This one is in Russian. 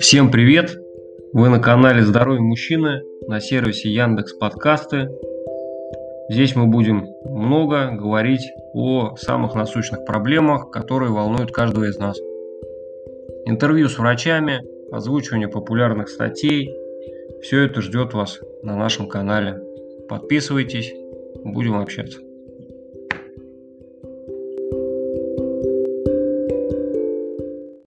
Всем привет! Вы на канале Здоровье мужчины на сервисе Яндекс Подкасты. Здесь мы будем много говорить о самых насущных проблемах, которые волнуют каждого из нас. Интервью с врачами, озвучивание популярных статей – все это ждет вас на нашем канале. Подписывайтесь, будем общаться.